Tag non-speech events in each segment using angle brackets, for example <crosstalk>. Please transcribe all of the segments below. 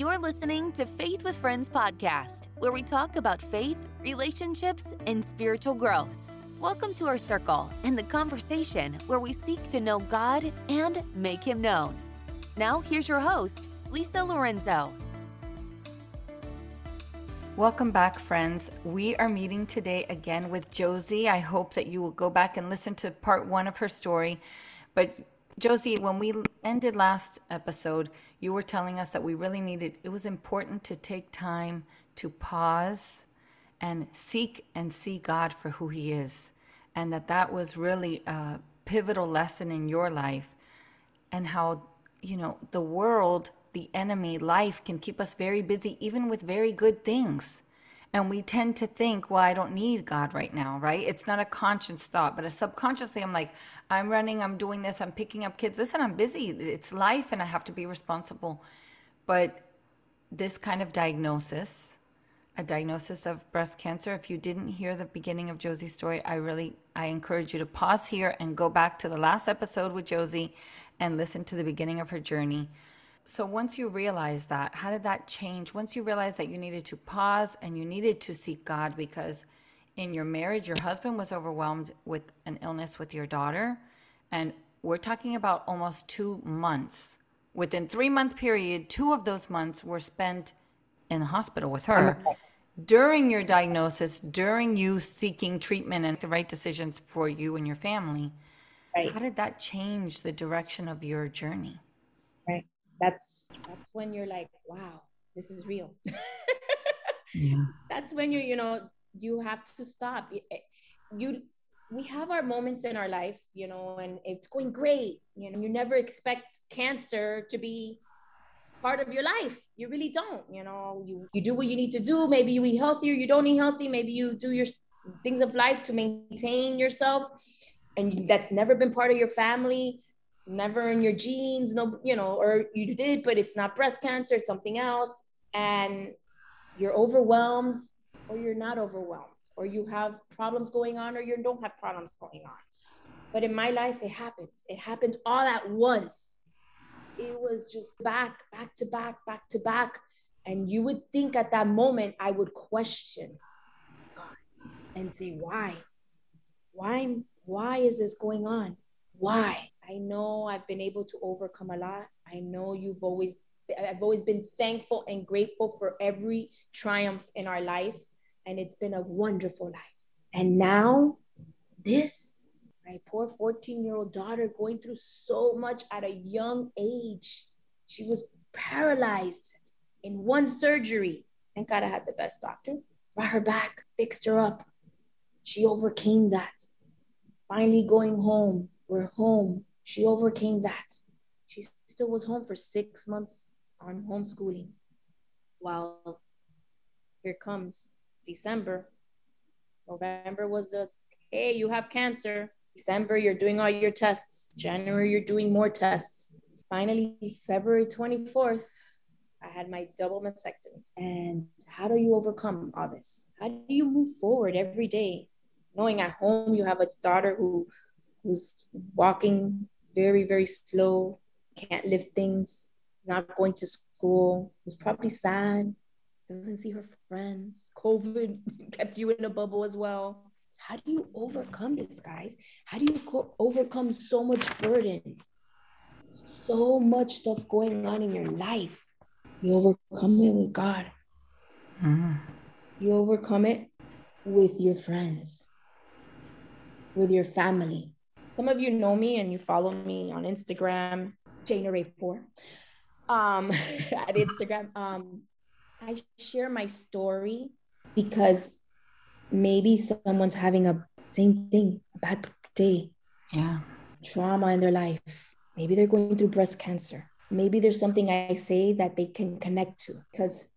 You're listening to Faith with Friends podcast, where we talk about faith, relationships, and spiritual growth. Welcome to our circle and the conversation where we seek to know God and make Him known. Now, here's your host, Lisa Lorenzo. Welcome back, friends. We are meeting today again with Jocy. I hope that you will go back and listen to part one of her story. But Jocy, when we ended last episode, you were telling us that we really needed, it was important to take time to pause and seek and see God for who He is. And that that was really a pivotal lesson in your life and how, you know, the world, the enemy, life can keep us very busy, even with very good things. And we tend to think, well, I don't need God right now, right? It's not a conscious thought, but a subconsciously, I'm like, I'm running, I'm doing this, I'm picking up kids. Listen, I'm busy. It's life and I have to be responsible. But this kind of diagnosis, a diagnosis of breast cancer, if you didn't hear the beginning of Jocy's story, I really I encourage you to pause here and go back to the last episode with Jocy and listen to the beginning of her journey so once you realized that, how did that change? Once you realized that you needed to pause and you needed to seek God because in your marriage, your husband was overwhelmed with an illness with your daughter. And we're talking about almost two months. Within three month period, two of those months were spent in the hospital with her. During your diagnosis, during you seeking treatment and the right decisions for you and your family, right. how did that change the direction of your journey? That's that's when you're like wow this is real. Yeah. <laughs> that's when you you know you have to stop. Eh, you we have our moments in our life you know and it's going great you know you never expect cancer to be part of your life. You really don't you know. You you do what you need to do. Maybe you eat healthier you don't eat healthy. Maybe you do your things of life to maintain yourself and that's never been part of your family never in your genes, no, you know, or you did, but it's not breast cancer, it's something else. And you're overwhelmed or you're not overwhelmed, or you have problems going on or you don't have problems going on. But in my life, it happened. It happened all at once. It was just back, back to back, back to back. And you would think at that moment, I would question God and say, why? Why, why is this going on? Why? I know I've been able to overcome a lot. I know you've always I've always been thankful and grateful for every triumph in our life and it's been a wonderful life. And now this my poor 14-year-old daughter going through so much at a young age. She was paralyzed in one surgery. Thank God I had the best doctor. Brought her back, fixed her up. She overcame that. Finally going home. We're home. She overcame that. She still was home for six months on homeschooling. While here comes December. November was the hey, you have cancer. December, you're doing all your tests. January, you're doing more tests. Finally, February 24th, I had my double mastectomy. And how do you overcome all this? How do you move forward every day? Knowing at home you have a daughter who who's walking very, very slow, can't lift things, not going to school, was probably sad, doesn't see her friends. COVID <laughs> kept you in a bubble as well. How do you overcome this, guys? How do you co- overcome so much burden? So much stuff going on in your life. You overcome it with God. Mm-hmm. You overcome it with your friends, with your family, some of you know me and you follow me on Instagram, Jane Ray 4 um, <laughs> at Instagram. Um, I share my story because maybe someone's having a same thing, a bad day. Yeah. Trauma in their life. Maybe they're going through breast cancer. Maybe there's something I say that they can connect to because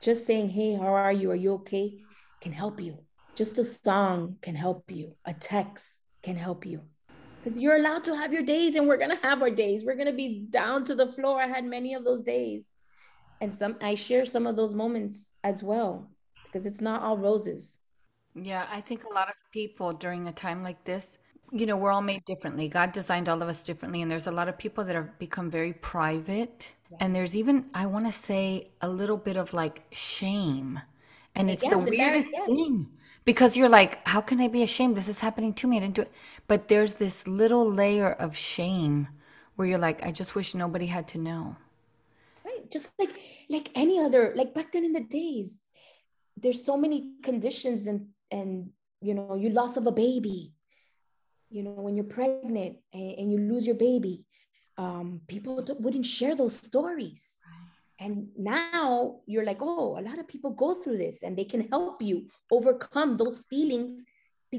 just saying, hey, how are you? Are you okay? can help you. Just a song can help you. A text can help you because you're allowed to have your days and we're going to have our days we're going to be down to the floor i had many of those days and some i share some of those moments as well because it's not all roses yeah i think a lot of people during a time like this you know, we're all made differently. God designed all of us differently. And there's a lot of people that have become very private. Yeah. And there's even, I want to say, a little bit of like shame. And it's yes, the weirdest yes. thing because you're like, how can I be ashamed? This is happening to me. I didn't do it. But there's this little layer of shame where you're like, I just wish nobody had to know. Right. Just like like any other, like back then in the days, there's so many conditions and and you know, you loss of a baby, you know, when you're pregnant and, and you lose your baby, um, people wouldn't share those stories. And now you're like, oh, a lot of people go through this and they can help you overcome those feelings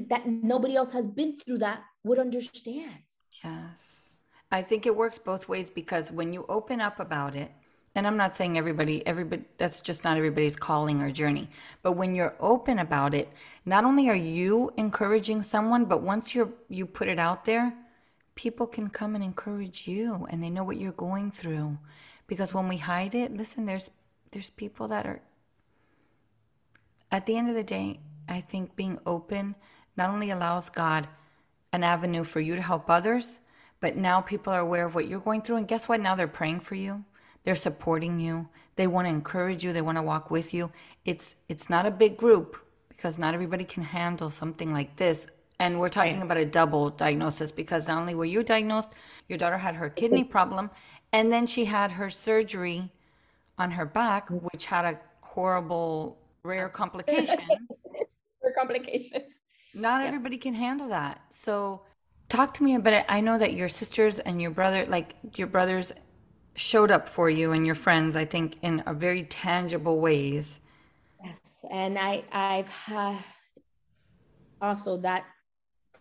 that nobody else has been through that would understand. Yes. I think it works both ways because when you open up about it, and I'm not saying everybody, everybody, that's just not everybody's calling or journey. But when you're open about it, not only are you encouraging someone, but once you're, you put it out there, people can come and encourage you and they know what you're going through. Because when we hide it, listen, there's, there's people that are, at the end of the day, I think being open not only allows God an avenue for you to help others, but now people are aware of what you're going through. And guess what? Now they're praying for you they're supporting you. They want to encourage you. They want to walk with you. It's it's not a big group because not everybody can handle something like this. And we're talking right. about a double diagnosis because not only were you diagnosed, your daughter had her kidney <laughs> problem, and then she had her surgery on her back, which had a horrible, rare complication. <laughs> rare complication. Not yeah. everybody can handle that. So, talk to me about it. I know that your sisters and your brother, like your brothers showed up for you and your friends, I think, in a very tangible ways. Yes, and I I've had also that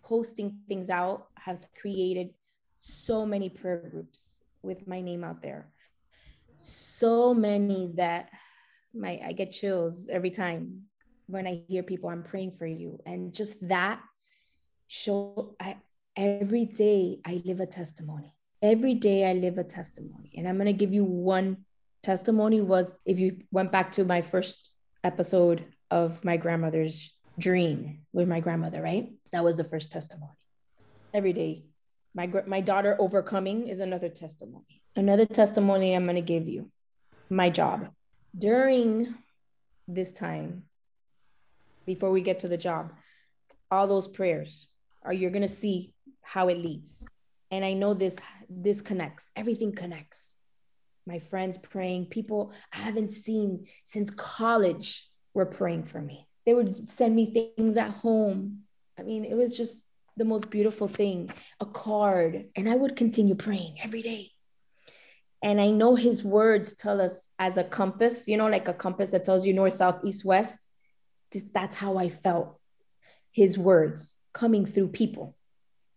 posting things out has created so many prayer groups with my name out there. So many that my I get chills every time when I hear people I'm praying for you and just that show I every day I live a testimony every day I live a testimony. And I'm to give you one testimony was if you went back to my first episode of my grandmother's dream with my grandmother, right? That was the first testimony. Every day. My my daughter overcoming is another testimony. Another testimony I'm going to give you. My job. During this time before we get to the job, all those prayers are you're going to see how it leads and i know this this connects everything connects my friends praying people i haven't seen since college were praying for me they would send me things at home i mean it was just the most beautiful thing a card and i would continue praying every day. And i know his words tell us as a compass you know like a compass that tells you north south east west. That's how i felt. His words coming through people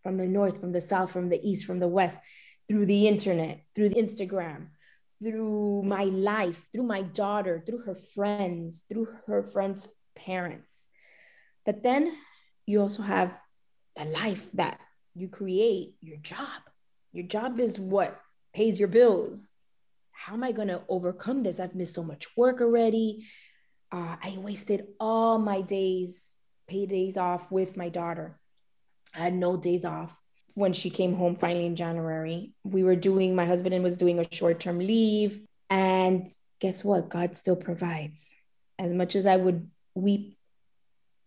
from the north, from the south, from the east, from the west, through the internet, through Instagram, through my life, through my daughter, through her friends, through her friends' parents. But then you also have the life that you create, your job. Your job is what pays your bills. How am I going to overcome this? I've missed so much work already. Uh, I wasted all my days, pay days off with my daughter. I had no days off when she came home finally in January. We were doing, my husband and was doing a short term leave. And guess what? God still provides. As much as I would weep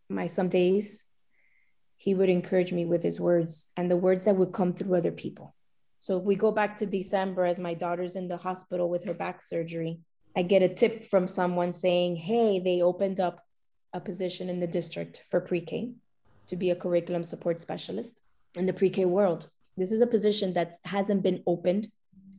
my some days, he would encourage me with his words and the words that would come through other people. So if we go back to December, as my daughter's in the hospital with her back surgery, I get a tip from someone saying, Hey, they opened up a position in the district for pre K to be a curriculum support specialist in the pre-K world. This is a position that hasn't been opened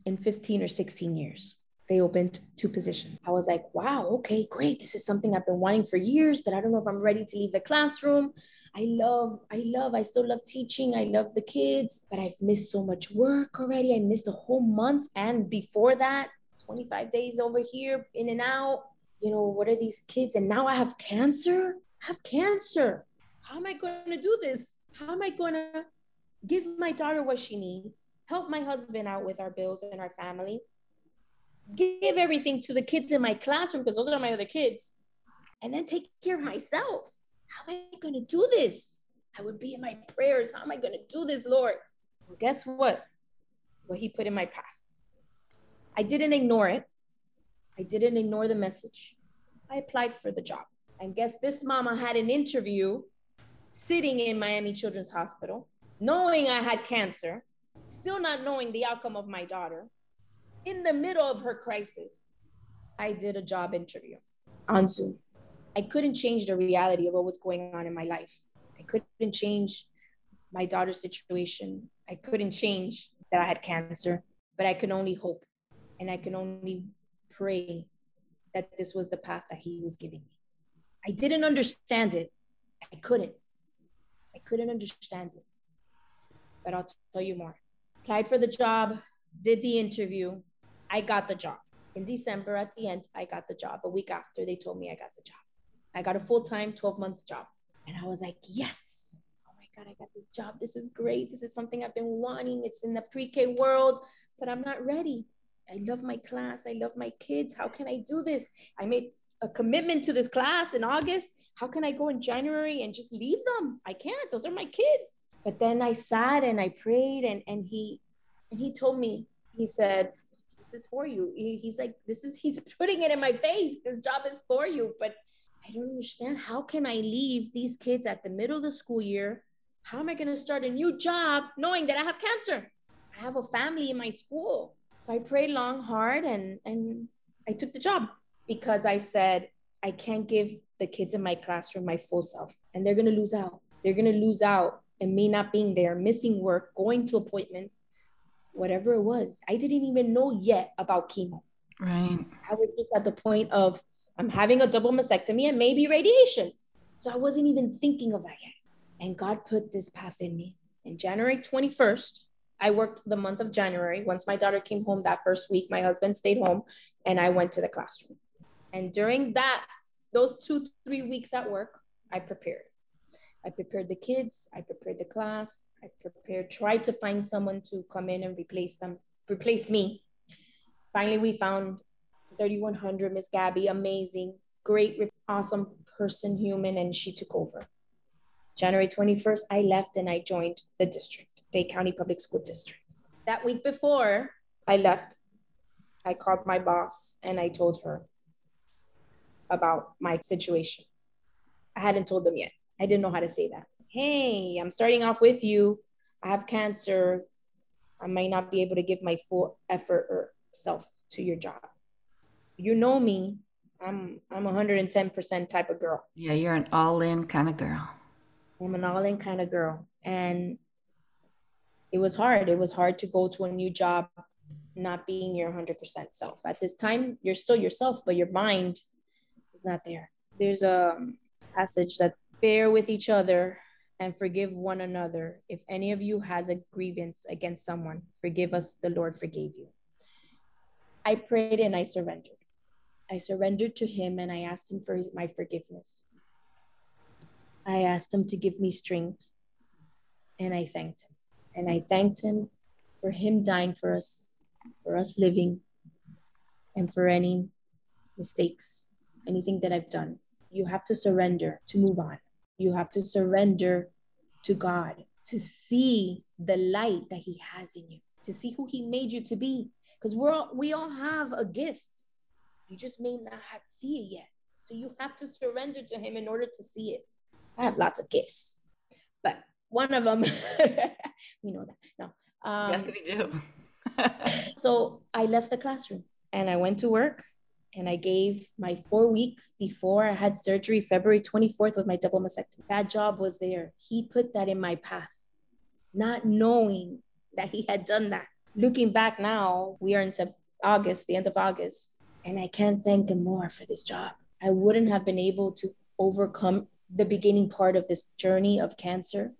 in 15 or 16 years. They opened two positions. I was like, wow, okay, great. This is something I've been wanting for years, but I don't know if I'm ready to leave the classroom. I love, I love, I still love teaching. I love the kids, but I've missed so much work already. I missed a whole month. And before that, 25 days over here, in and out. You know, what are these kids? And now I have cancer. I have cancer how am I going to do this? How am I going to give my daughter what she needs, help my husband out with our bills and our family, give everything to the kids in my classroom because those are my other kids, and then take care of myself? How am I going to do this? I would be in my prayers. How am I going to do this, Lord? Well, guess what? What he put in my path. I didn't ignore it. I didn't ignore the message. I applied for the job. And guess this mama had an interview sitting in Miami Children's Hospital, knowing I had cancer, still not knowing the outcome of my daughter, in the middle of her crisis. I did a job interview on Zoom. I couldn't change the reality of what was going on in my life. I couldn't change my daughter's situation. I couldn't change that I had cancer, but I could only hope and I can only pray that this was the path that he was giving me. I didn't understand it. I couldn't. I couldn't understand it. But I'll tell you more. Applied for the job, did the interview. I got the job. In December at the end, I got the job. A week after, they told me I got the job. I got a full time 12 month job. And I was like, yes. Oh my God, I got this job. This is great. This is something I've been wanting. It's in the pre K world, but I'm not ready. I love my class. I love my kids. How can I do this? I made a commitment to this class in August. How can I go in January and just leave them? I can't. Those are my kids. But then I sat and I prayed and and he and he told me, he said, This is for you. He's like, This is he's <laughs> putting it in my face. This job is for you. But I don't understand. How can I leave these kids at the middle of the school year? How am I going to start a new job knowing that I have cancer? I have a family in my school. So I prayed long, hard, and and I took the job because I said I can't give the kids in my classroom my full self, and they're gonna lose out. They're gonna lose out, and me not being there, missing work, going to appointments, whatever it was. I didn't even know yet about chemo. Right. I was just at the point of I'm having a double mastectomy and maybe radiation. So I wasn't even thinking of that yet. And God put this path in me. In January 21st, I worked the month of January. Once my daughter came home that first week, my husband stayed home and I went to the classroom. And during that, those two, three weeks at work, I prepared. I prepared the kids, I prepared the class, I prepared, tried to find someone to come in and replace them, replace me. Finally, we found 3100 Miss Gabby, amazing, great, awesome person, human, and she took over. January 21st, I left and I joined the district. Dade County Public School District. That week before I left, I called my boss and I told her about my situation. I hadn't told them yet. I didn't know how to say that. Hey, I'm starting off with you. I have cancer. I might not be able to give my full effort or self to your job. You know me. I'm I'm 110% type of girl. Yeah, you're an all-in kind of girl. I'm an all-in kind of girl. And it was hard. It was hard to go to a new job not being your 100% self. At this time, you're still yourself, but your mind is not there. There's a passage that bear with each other and forgive one another. If any of you has a grievance against someone, forgive us, the Lord forgave you. I prayed and I surrendered. I surrendered to him and I asked him for his, my forgiveness. I asked him to give me strength and I thanked him. And I thanked him for him dying for us, for us living, and for any mistakes, anything that I've done. You have to surrender to move on. You have to surrender to God to see the light that He has in you, to see who He made you to be. Because we're all, we all have a gift. You just may not have see it yet. So you have to surrender to Him in order to see it. I have lots of gifts, but one of them <laughs> we know that no um, yes we do <laughs> so i left the classroom and i went to work and i gave my four weeks before i had surgery february 24th with my double mastectomy. That job was there. He put that in my path not knowing that he had done that. Looking back now we are in august the end of august and i can't thank him more for this job. I wouldn't have been able to overcome the beginning part of this journey of cancer.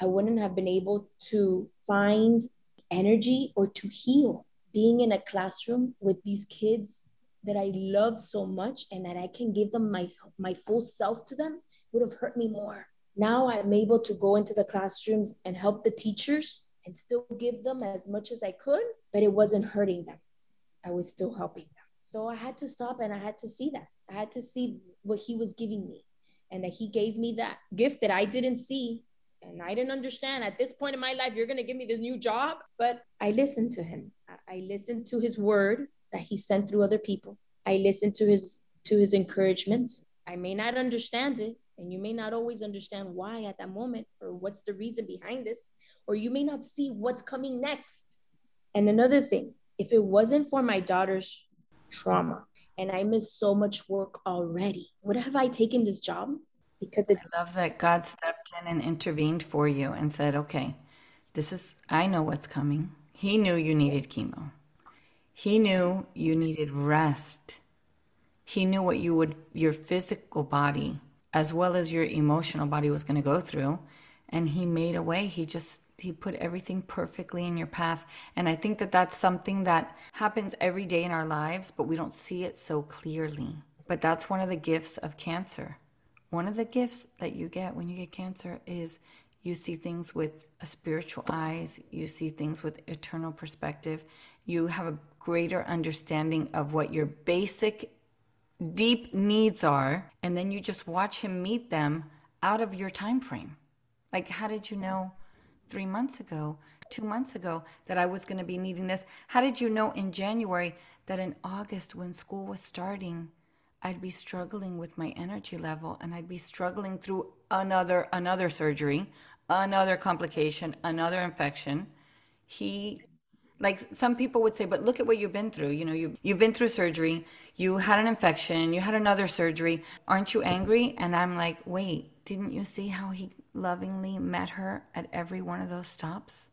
I wouldn't have been able to find energy or to heal being in a classroom with these kids that I love so much and that I can give them my my full self to them would have hurt me more. Now I'm able to go into the classrooms and help the teachers and still give them as much as I could, but it wasn't hurting them. I was still helping them. So I had to stop and I had to see that. I had to see what he was giving me and that he gave me that gift that I didn't see and I didn't understand at this point in my life, you're going to give me this new job. But I listened to him. I listened to his word that he sent through other people. I listened to his to his encouragement. I may not understand it, and you may not always understand why at that moment or what's the reason behind this, or you may not see what's coming next. And another thing, if it wasn't for my daughter's trauma and I missed so much work already, would have I taken this job? because it, I love that God stepped in and intervened for you and said, "Okay, this is I know what's coming." He knew you needed chemo. He knew you needed rest. He knew what you would your physical body as well as your emotional body was going to go through and he made a way. He just he put everything perfectly in your path. And I think that that's something that happens every day in our lives, but we don't see it so clearly. But that's one of the gifts of cancer one of the gifts that you get when you get cancer is you see things with a spiritual eyes, you see things with eternal perspective, you have a greater understanding of what your basic deep needs are, and then you just watch him meet them out of your time frame. Like how did you know 3 months ago, 2 months ago that I was going to be needing this? How did you know in January that in August when school was starting I'd be struggling with my energy level and I'd be struggling through another another surgery, another complication, another infection. He like some people would say, but look at what you've been through. You know, you you've been through surgery, you had an infection, you had another surgery. Aren't you angry? And I'm like, wait, didn't you see how he lovingly met her at every one of those stops?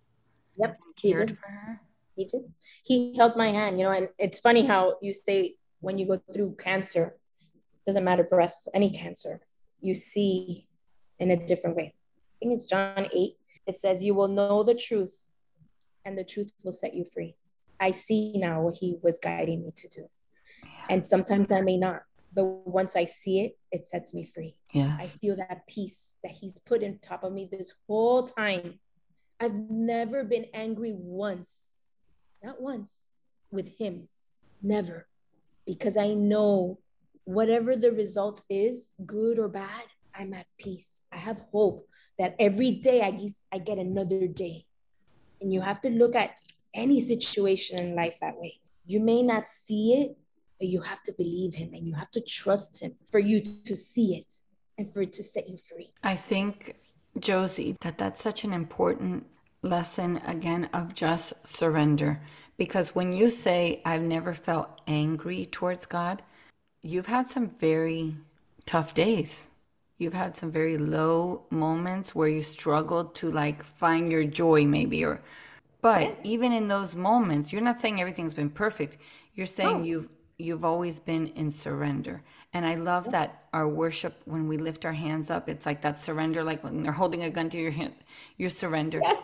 Yep. he Cared for her. He did. He held my hand, you know, and it's funny how you say when you go through cancer, doesn't matter breast, any cancer, you see in a different way. I think it's John 8. It says, You will know the truth, and the truth will set you free. I see now what he was guiding me to do. And sometimes I may not, but once I see it, it sets me free. Yes. I feel that peace that he's put in top of me this whole time. I've never been angry once, not once, with him. Never because I know whatever the result is, good or bad, I'm at peace. I have hope that every day I get, I get another day. And you have to look at any situation in life that way. You may not see it, but you have to believe him and you have to trust him for you to see it and for it to set you free. I think, Jocy, that that's such an important lesson again of just surrender because when you say, I've never felt angry towards God, you've had some very tough days. You've had some very low moments where you struggled to like find your joy, maybe, or, but even in those moments, you're not saying everything's been perfect. You're saying you've you've always been in surrender. And I love that our worship, when we lift our hands up, it's like that surrender, like when they're holding a gun to your hand, you surrender. Yeah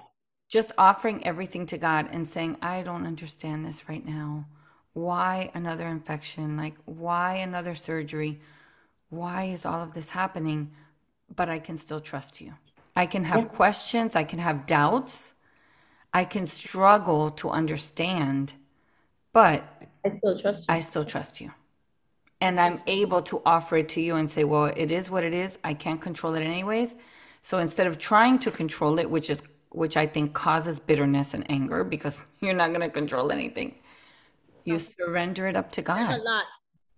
just offering everything to God and saying, I don't understand this right now. Why another infection? Like, why another surgery? Why is all of this happening? But I can still trust you. I can have yeah. questions, I can have doubts, I can struggle to understand, but I still trust you. I still trust you. And I'm able to offer it to you and say, well, it is what it is. I can't control it anyways. So instead of trying to control it, which is which I think causes bitterness and anger because <laughs> you're not going to control anything. You surrender it up to God. There's a lot,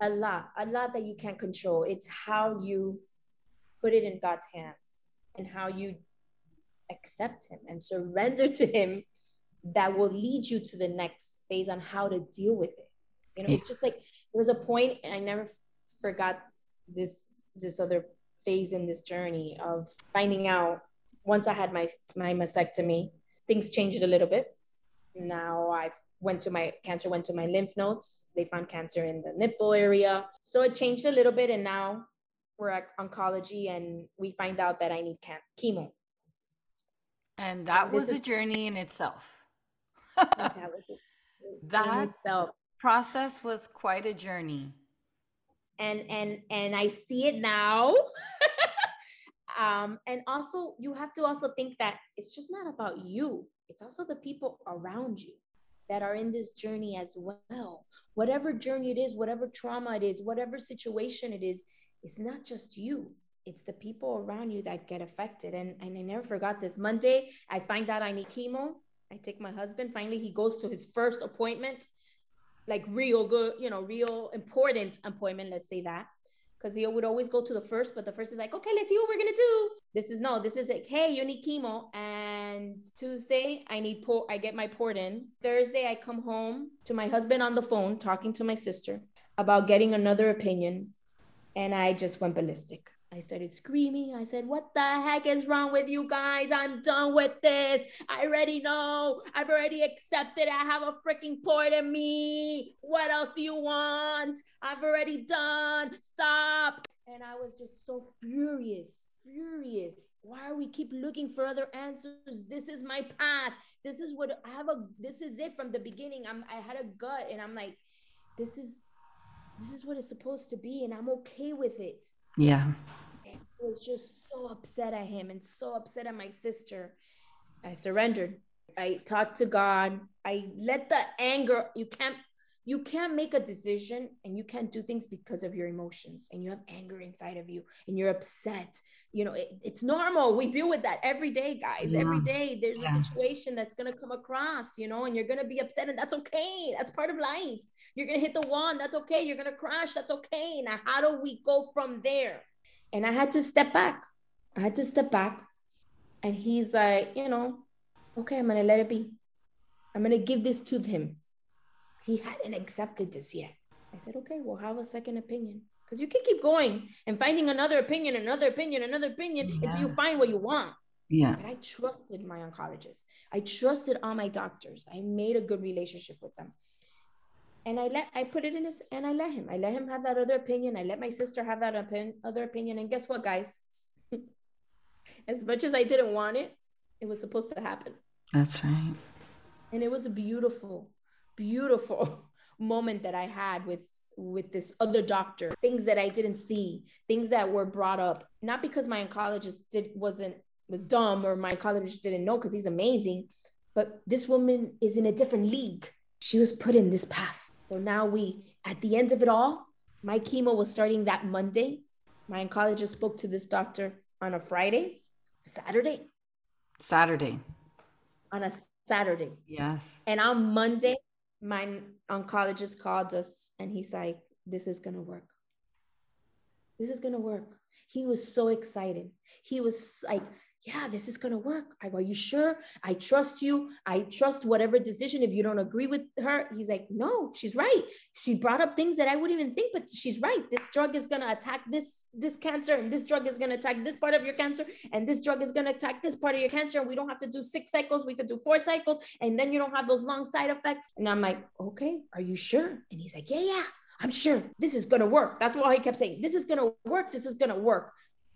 a lot, a lot that you can't control. It's how you put it in God's hands and how you accept Him and surrender to Him that will lead you to the next phase on how to deal with it. You know, it's just like there was a point, and I never forgot this this other phase in this journey of finding out once I had my my mastectomy, things changed a little bit. Now I went to my cancer went to my lymph nodes. They found cancer in the nipple area, so it changed a little bit. And now we're at oncology, and we find out that I need cam- chemo. And that was a journey in itself. that, <laughs> that itself. process was quite a journey. And and and I see it now. <laughs> um, and also you have to also think that it's just not about you it's also the people around you that are in this journey as well whatever journey it is whatever trauma it is whatever situation it is it's not just you it's the people around you that get affected. And, and I never forgot this. Monday, I find out I need chemo. I take my husband. Finally, he goes to his first appointment, like real good, you know, real important appointment, let's say that. Because he would always go to the first, but the first is like, okay, let's see what we're gonna do. This is no, this is like, hey, you need chemo. And Tuesday, I need port, I get my port in. Thursday, I come home to my husband on the phone talking to my sister about getting another opinion. And I just went ballistic. I started screaming. I said, What the heck is wrong with you guys? I'm done with this. I already know. I've already accepted. I have a freaking port in me. What else do you want? I've already done. Stop. And I was just so furious. Furious. Why are we keep looking for other answers? This is my path. This is what I have a this is it from the beginning. I'm I had a gut and I'm like, this is this is what it's supposed to be, and I'm okay with it. Yeah was just so upset at him and so upset at my sister. I surrendered. I talked to God. I let the anger, you can't you can't make a decision and you can't do things because of your emotions and you have anger inside of you and you're upset you know it, it's normal we deal with that every day guys yeah. every day there's yeah. a situation that's going to come across you know and you're going to be upset and that's okay that's part of life you're going to hit the wall and that's okay you're going to crash that's okay now how do we go from there and I had to step back. I had to step back. And he's like, you know, okay, I'm going to let it be. I'm going to give this to him. He hadn't accepted this yet. I said, okay, we'll have a second opinion. Because you can keep going and finding another opinion, another opinion, another opinion yeah. until you find what you want. Yeah. But I trusted my oncologist. I trusted all my doctors. I made a good relationship with them and I let I put it in his and I let him. I let him have that other opinion. I let my sister have that opinion, other opinion. And guess what, guys? <laughs> as much as I didn't want it, it was supposed to happen. That's right. And it was a beautiful, beautiful <laughs> moment that I had with with this other doctor. Things that I didn't see, things that were brought up, not because my oncologist did wasn't was dumb or my oncologist didn't know because he's amazing, but this woman is in a different league. She was put in this path so now we, at the end of it all, my chemo was starting that Monday. My oncologist spoke to this doctor on a Friday, Saturday. Saturday. On a Saturday. Yes. And on Monday, my oncologist called us and he's like, this is going to work. This is going to work. He was so excited. He was like, yeah, this is going to work. I go, are you sure? I trust you. I trust whatever decision. If you don't agree with her, he's like, no, she's right. She brought up things that I wouldn't even think, but she's right. This drug is going to attack this, this cancer and this drug is going to attack this part of your cancer and this drug is going to attack this part of your cancer. And we don't have to do six cycles. We could do four cycles and then you don't have those long side effects. And I'm like, okay, are you sure? And he's like, yeah, yeah. I'm sure this is gonna work. That's what he kept saying. This is gonna work. This is gonna work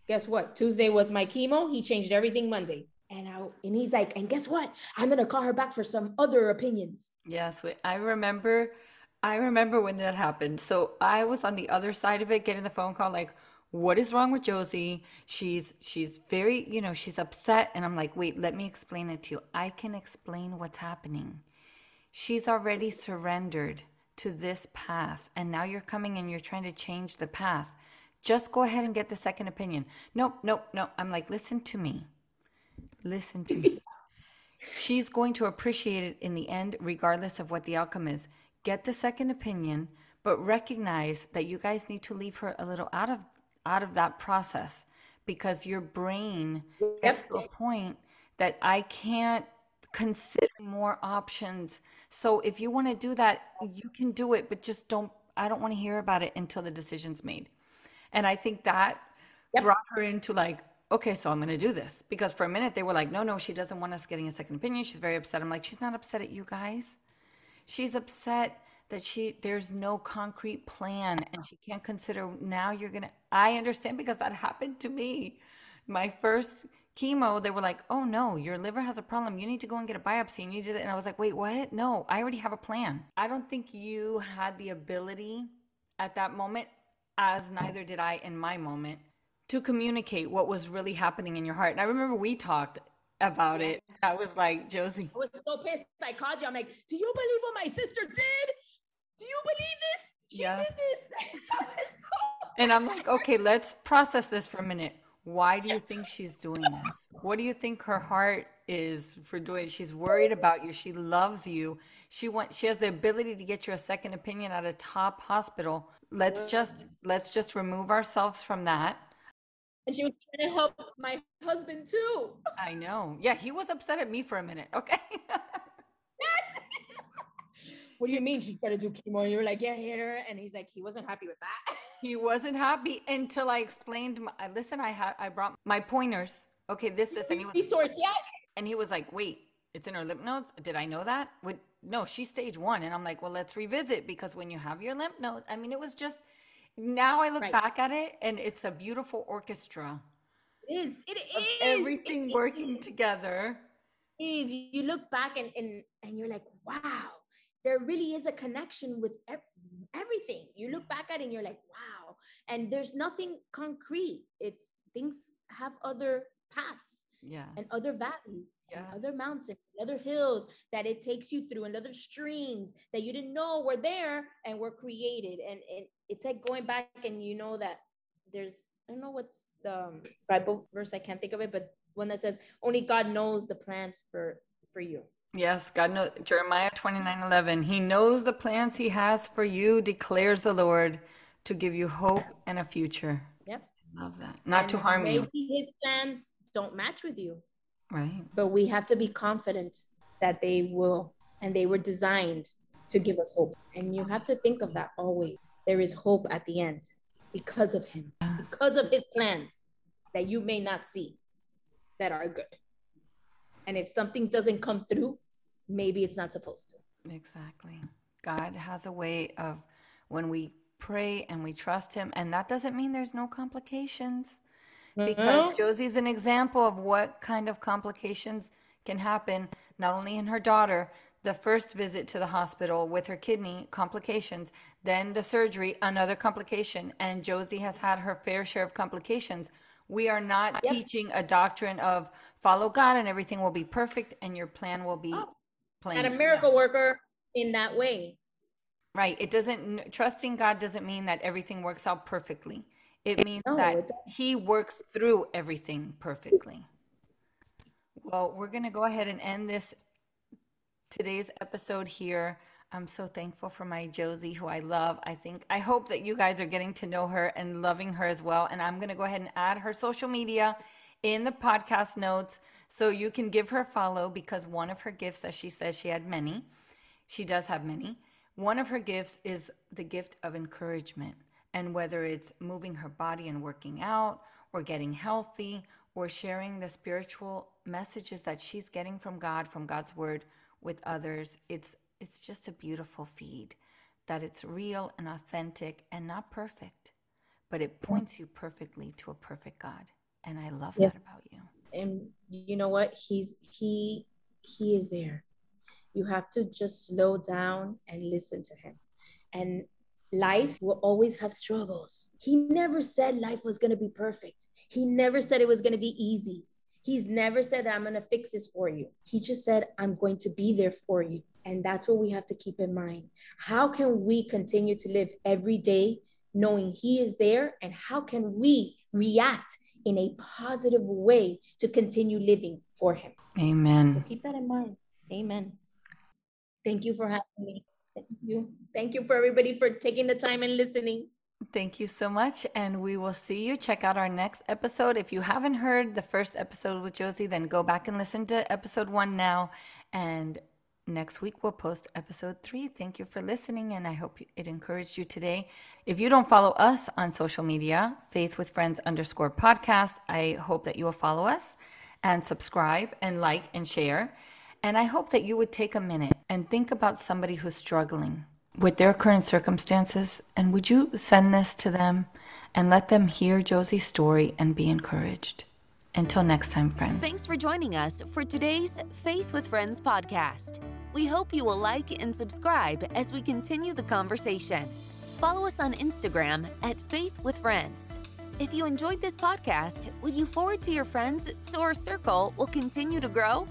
guess what? Tuesday was my chemo. He changed everything Monday. And I, and he's like, and guess what? I'm gonna call her back for some other opinions. Yes, I remember. I remember when that happened. So I was on the other side of it, getting the phone call, like, "What is wrong with Jocy? She's she's very, you know, she's upset." And I'm like, "Wait, let me explain it to you. I can explain what's happening. She's already surrendered to this path, and now you're coming and you're trying to change the path. Just go ahead and get the second opinion. Nope, nope, nope. I'm like, listen to me. Listen to me. <laughs> She's going to appreciate it in the end, regardless of what the outcome is. Get the second opinion, but recognize that you guys need to leave her a little out of out of that process because your brain gets to a point that I can't consider more options. So if you want to do that, you can do it, but just don't I don't want to hear about it until the decision's made. And I think that yep. brought her into like, okay, so I'm going to do this. Because for a minute they were like, no, no, she doesn't want us getting a second opinion. She's very upset. I'm like, she's not upset at you guys. She's upset that she there's no concrete plan and she can't consider now you're going to I understand because that happened to me. My first chemo, they were like, "Oh no, your liver has a problem. You need to go and get a biopsy." And you did it, and I was like, "Wait, what? No, I already have a plan." I don't think you had the ability at that moment as neither did I in my moment, to communicate what was really happening in your heart. And I remember we talked about it. I was like, Jocy. I was so pissed. I called you. I'm like, do you believe what my sister did? Do you believe this? She yeah. did this. <laughs> so and I'm like, okay, let's process this for a minute. Why do you think she's doing this? What do you think her heart is for doing? She's worried about you. She loves you. She wants. She has the ability to get you a second opinion at a top hospital. Let's just let's just remove ourselves from that. And she was trying to help my husband too. I know. Yeah, he was upset at me for a minute. Okay. <laughs> what do you mean she's got to do chemo? And you're like, yeah, hit her. And he's like, he wasn't happy with that. <laughs> he wasn't happy until I explained. My, listen, I had I brought my pointers. Okay, this this and he was resource, yeah. And he was like, wait, it's in her lymph nodes. Did I know that? Would no, she's stage one. And I'm like, well, let's revisit because when you have your lymph nodes, I mean, it was just. Now I look right. back at it, and it's a beautiful orchestra. It is. It is. Everything working together. It is. You look back and and and you're like, wow there really is a connection with everything. You look back at it and you're like, wow. And there's nothing concrete. It's things have other paths yeah, and other valleys, yes. other mountains, other hills that it takes you through, and other streams that you didn't know were there and were created. And, and it's like going back and you know that there's, I don't know what's the um, Bible verse, I can't think of it, but one that says, only God knows the plans for for you Yes, God knows Jeremiah 29 11. He knows the plans he has for you, declares the Lord, to give you hope and a future. Yep. Love that. Not and to harm you. maybe you. His plans don't match with you. Right. But we have to be confident that they will, and they were designed to give us hope. And you have to think of that always. There is hope at the end because of him, because of his plans that you may not see that are good. And if something doesn't come through, maybe it's not supposed to. Exactly. God has a way of when we pray and we trust Him, and that doesn't mean there's no complications. Because mm-hmm. Jocy's an example of what kind of complications can happen, not only in her daughter, the first visit to the hospital with her kidney complications, then the surgery, another complication, and Jocy has had her fair share of complications. We are not yep. teaching a doctrine of follow God and everything will be perfect and your plan will be oh, planned. And a miracle worker in that way. Right. It doesn't trusting God doesn't mean that everything works out perfectly. It means no, that it he works through everything perfectly. Well, we're going to go ahead and end this today's episode here. I'm so thankful for my Jocy, who I love. I think, I hope that you guys are getting to know her and loving her as well. And I'm going to go ahead and add her social media in the podcast notes so you can give her a follow because one of her gifts, as she says, she had many. She does have many. One of her gifts is the gift of encouragement. And whether it's moving her body and working out, or getting healthy, or sharing the spiritual messages that she's getting from God, from God's word with others, it's it's just a beautiful feed that it's real and authentic and not perfect, but it points you perfectly to a perfect God. And I love yes. that about you. And you know what? He's he he is there. You have to just slow down and listen to him. And life will always have struggles. He never said life was going to be perfect. He never said it was going to be easy. He's never said that I'm going to fix this for you. He just said, I'm going to be there for you. And that's what we have to keep in mind. How can we continue to live every day knowing He is there? And how can we react in a positive way to continue living for Him. Amen. So keep that in mind. Amen. Thank you for having me. Thank you. Thank you for everybody for taking the time and listening. Thank you so much. And we will see you. Check out our next episode. If you haven't heard the first episode with Jocy, then go back and listen to episode one now. And next week we'll post episode three. Thank you for listening, and I hope it encouraged you today. If you don't follow us on social media, Faith with Friends underscore podcast, I hope that you will follow us and subscribe and like and share. And I hope that you would take a minute and think about somebody who's struggling with their current circumstances. And would you send this to them and let them hear Jocy's story and be encouraged? Until next time, friends. Thanks for joining us for today's Faith with Friends podcast. We hope you will like and subscribe as we continue the conversation. Follow us on Instagram at Faith with Friends. If you enjoyed this podcast, would you forward to your friends so our circle will continue to grow?